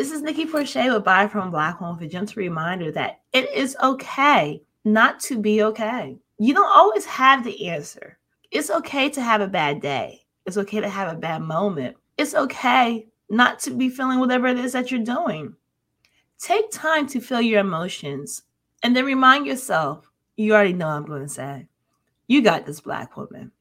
This is Nikki Porcher with Buy from Black Woman. with a gentle reminder that it is okay not to be okay. You don't always have the answer. It's okay to have a bad day. It's okay to have a bad moment. It's okay not to be feeling whatever it is that you're doing. Take time to feel your emotions and then remind yourself you already know I'm going to say, you got this, black woman.